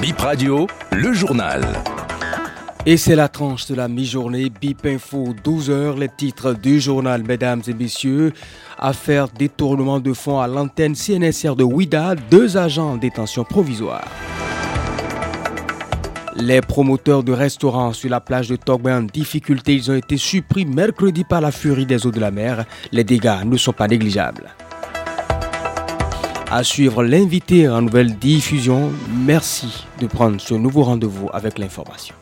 Bip Radio, le journal. Et c'est la tranche de la mi-journée Bip Info 12h, les titres du journal, mesdames et messieurs. Affaire détournement de fonds à l'antenne CNSR de Ouida, deux agents en détention provisoire. Les promoteurs de restaurants sur la plage de Togbe en difficulté, ils ont été supprimés mercredi par la furie des eaux de la mer. Les dégâts ne sont pas négligeables. À suivre l'invité en nouvelle diffusion. Merci de prendre ce nouveau rendez-vous avec l'information.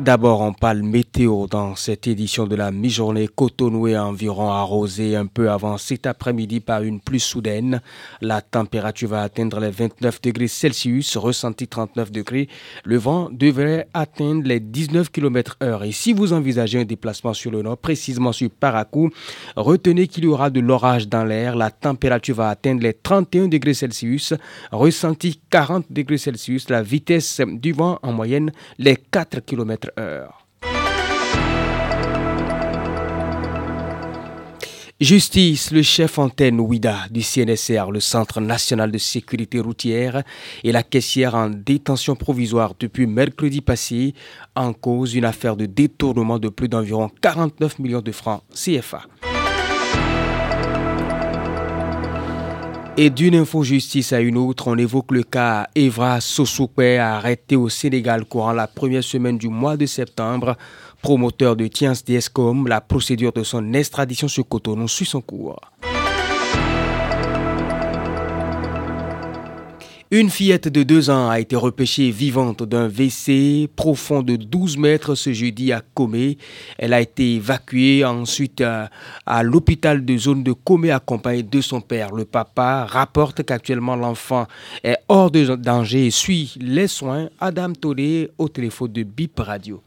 D'abord, on parle météo dans cette édition de la mi-journée. Cotonou est environ arrosé un peu avant cet après-midi par une pluie soudaine. La température va atteindre les 29 degrés Celsius, ressenti 39 degrés. Le vent devrait atteindre les 19 km heure. Et si vous envisagez un déplacement sur le nord, précisément sur Paracou, retenez qu'il y aura de l'orage dans l'air. La température va atteindre les 31 degrés Celsius, ressenti 40 degrés Celsius. La vitesse du vent en moyenne, les 4 km Justice, le chef antenne Ouida du CNSR, le Centre national de sécurité routière, et la caissière en détention provisoire depuis mercredi passé en cause une affaire de détournement de plus d'environ 49 millions de francs CFA. Et d'une infojustice à une autre, on évoque le cas Evra Sosokwe arrêté au Sénégal courant la première semaine du mois de septembre. Promoteur de Tiens DSCOM, la procédure de son extradition sur Cotonou suit son cours. Une fillette de deux ans a été repêchée vivante d'un WC profond de 12 mètres ce jeudi à Comé. Elle a été évacuée ensuite à, à l'hôpital de zone de Comé accompagnée de son père. Le papa rapporte qu'actuellement l'enfant est hors de danger et suit les soins. Adam Tolé au téléphone de BIP Radio.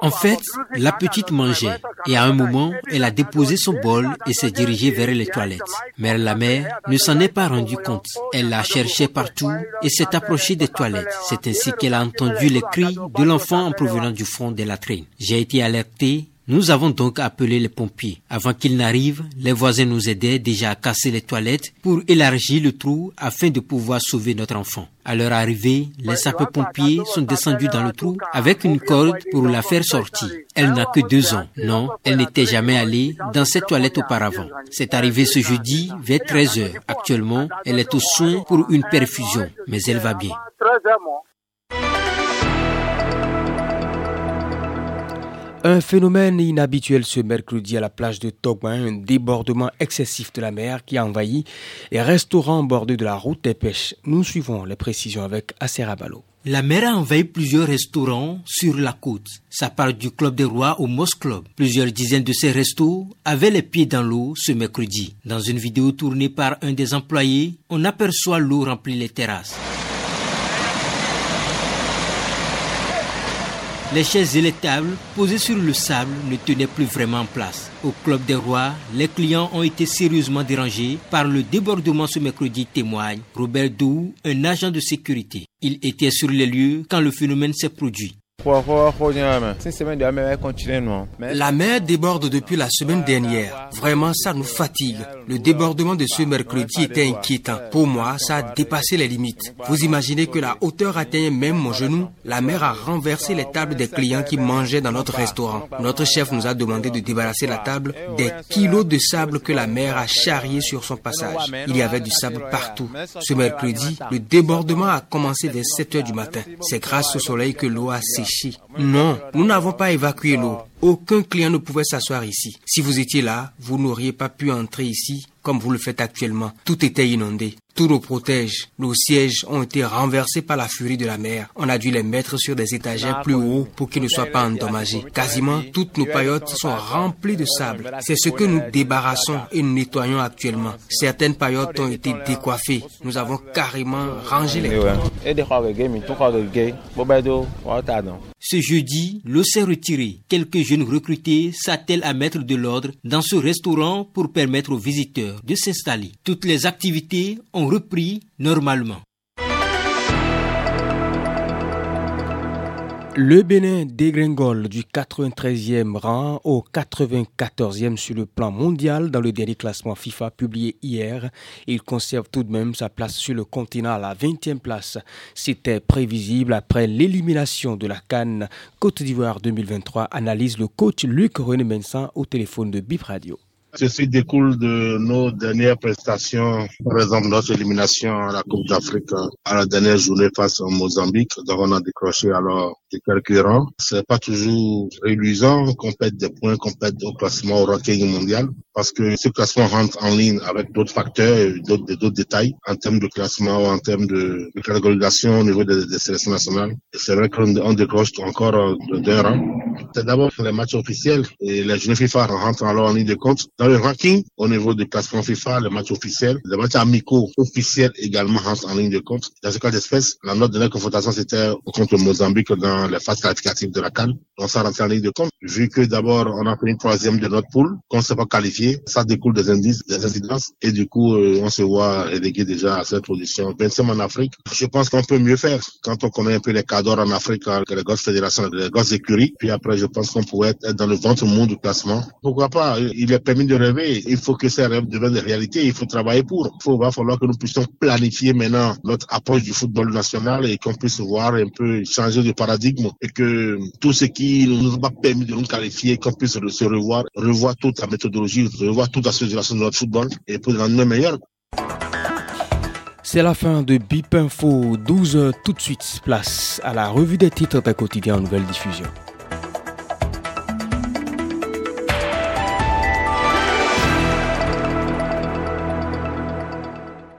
En fait, la petite mangeait et à un moment, elle a déposé son bol et s'est dirigée vers les toilettes. Mais la mère ne s'en est pas rendue compte. Elle l'a cherché partout et s'est approchée des toilettes. C'est ainsi qu'elle a entendu les cris de l'enfant en provenance du fond des latrines. J'ai été alerté nous avons donc appelé les pompiers. Avant qu'ils n'arrivent, les voisins nous aidaient déjà à casser les toilettes pour élargir le trou afin de pouvoir sauver notre enfant. À leur arrivée, les sapeurs-pompiers sont descendus dans le trou avec une corde pour la faire sortir. Elle n'a que deux ans. Non, elle n'était jamais allée dans cette toilette auparavant. C'est arrivé ce jeudi vers 13 heures. Actuellement, elle est au soin pour une perfusion, mais elle va bien. Un phénomène inhabituel ce mercredi à la plage de Togouin, un débordement excessif de la mer qui a envahi les restaurants bordés de la route des pêches. Nous suivons les précisions avec Aserabalo. La mer a envahi plusieurs restaurants sur la côte. Ça part du Club des Rois au Moss Club. Plusieurs dizaines de ces restos avaient les pieds dans l'eau ce mercredi. Dans une vidéo tournée par un des employés, on aperçoit l'eau remplir les terrasses. Les chaises et les tables posées sur le sable ne tenaient plus vraiment en place. Au Club des Rois, les clients ont été sérieusement dérangés par le débordement ce mercredi, témoigne Robert Dou, un agent de sécurité. Il était sur les lieux quand le phénomène s'est produit. La mer déborde depuis la semaine dernière. Vraiment, ça nous fatigue. Le débordement de ce mercredi était inquiétant. Pour moi, ça a dépassé les limites. Vous imaginez que la hauteur atteignait même mon genou? La mer a renversé les tables des clients qui mangeaient dans notre restaurant. Notre chef nous a demandé de débarrasser la table des kilos de sable que la mer a charrié sur son passage. Il y avait du sable partout. Ce mercredi, le débordement a commencé vers 7 heures du matin. C'est grâce au soleil que l'eau a séché non, nous n'avons pas évacué l'eau. Aucun client ne pouvait s'asseoir ici. Si vous étiez là, vous n'auriez pas pu entrer ici comme vous le faites actuellement. Tout était inondé. Tout nous protège. Nos sièges ont été renversés par la furie de la mer. On a dû les mettre sur des étagères plus hauts pour qu'ils ne soient pas endommagés. Quasiment toutes nos paillotes sont remplies de sable. C'est ce que nous débarrassons et nous nettoyons actuellement. Certaines paillotes ont été décoiffées. Nous avons carrément rangé les Ce jeudi, l'eau s'est retirée. Quelques jeunes recrutés s'attellent à mettre de l'ordre dans ce restaurant pour permettre aux visiteurs de s'installer. Toutes les activités ont repris normalement. Le Bénin dégringole du 93e rang au 94e sur le plan mondial dans le dernier classement FIFA publié hier. Il conserve tout de même sa place sur le continent à la 20e place. C'était prévisible après l'élimination de la Cannes Côte d'Ivoire 2023, analyse le coach Luc René Mensan au téléphone de Bip Radio. Ceci découle de nos dernières prestations, par exemple notre élimination à la Coupe d'Afrique à la dernière journée face au Mozambique, dont on a décroché alors des rangs. C'est pas toujours réluisant qu'on pète des points, qu'on pète au classement au ranking mondial, parce que ce classement rentre en ligne avec d'autres facteurs, d'autres, d'autres détails en termes de classement, en termes de, de catégorisation au niveau des, sélections nationales. C'est vrai qu'on décroche encore d'un rang. C'est d'abord les matchs officiels et les journées FIFA rentrent alors en ligne de compte dans le ranking, au niveau du classement FIFA, les matchs officiels, les matchs amicaux officiels également rentrent en ligne de compte. Dans ce cas d'espèce, la note de la confrontation, c'était contre Mozambique dans les phases qualificatives de la Cannes. Donc ça rentre en ligne de compte. Vu que d'abord, on a fait une troisième de notre poule, qu'on ne s'est pas qualifié, ça découle des indices, des incidences, et du coup, euh, on se voit relégué déjà à cette position. 25 en Afrique, je pense qu'on peut mieux faire quand on connaît un peu les cadres en Afrique, que les grosses fédérations, les grosses écuries. Puis après, je pense qu'on pourrait être dans le ventre monde du classement. Pourquoi pas? Il est permis de rêver. Il faut que ces rêves deviennent des réalités. Il faut travailler pour. Il va falloir que nous puissions planifier maintenant notre approche du football national et qu'on puisse voir un peu changer de paradigme et que tout ce qui ne nous a pas permis de nous qualifier, qu'on puisse se revoir, revoir toute la méthodologie, revoir toute la situation de notre football et pour le meilleur. C'est la fin de Bip Info 12 tout de suite. Place à la revue des titres d'un quotidien en nouvelle diffusion.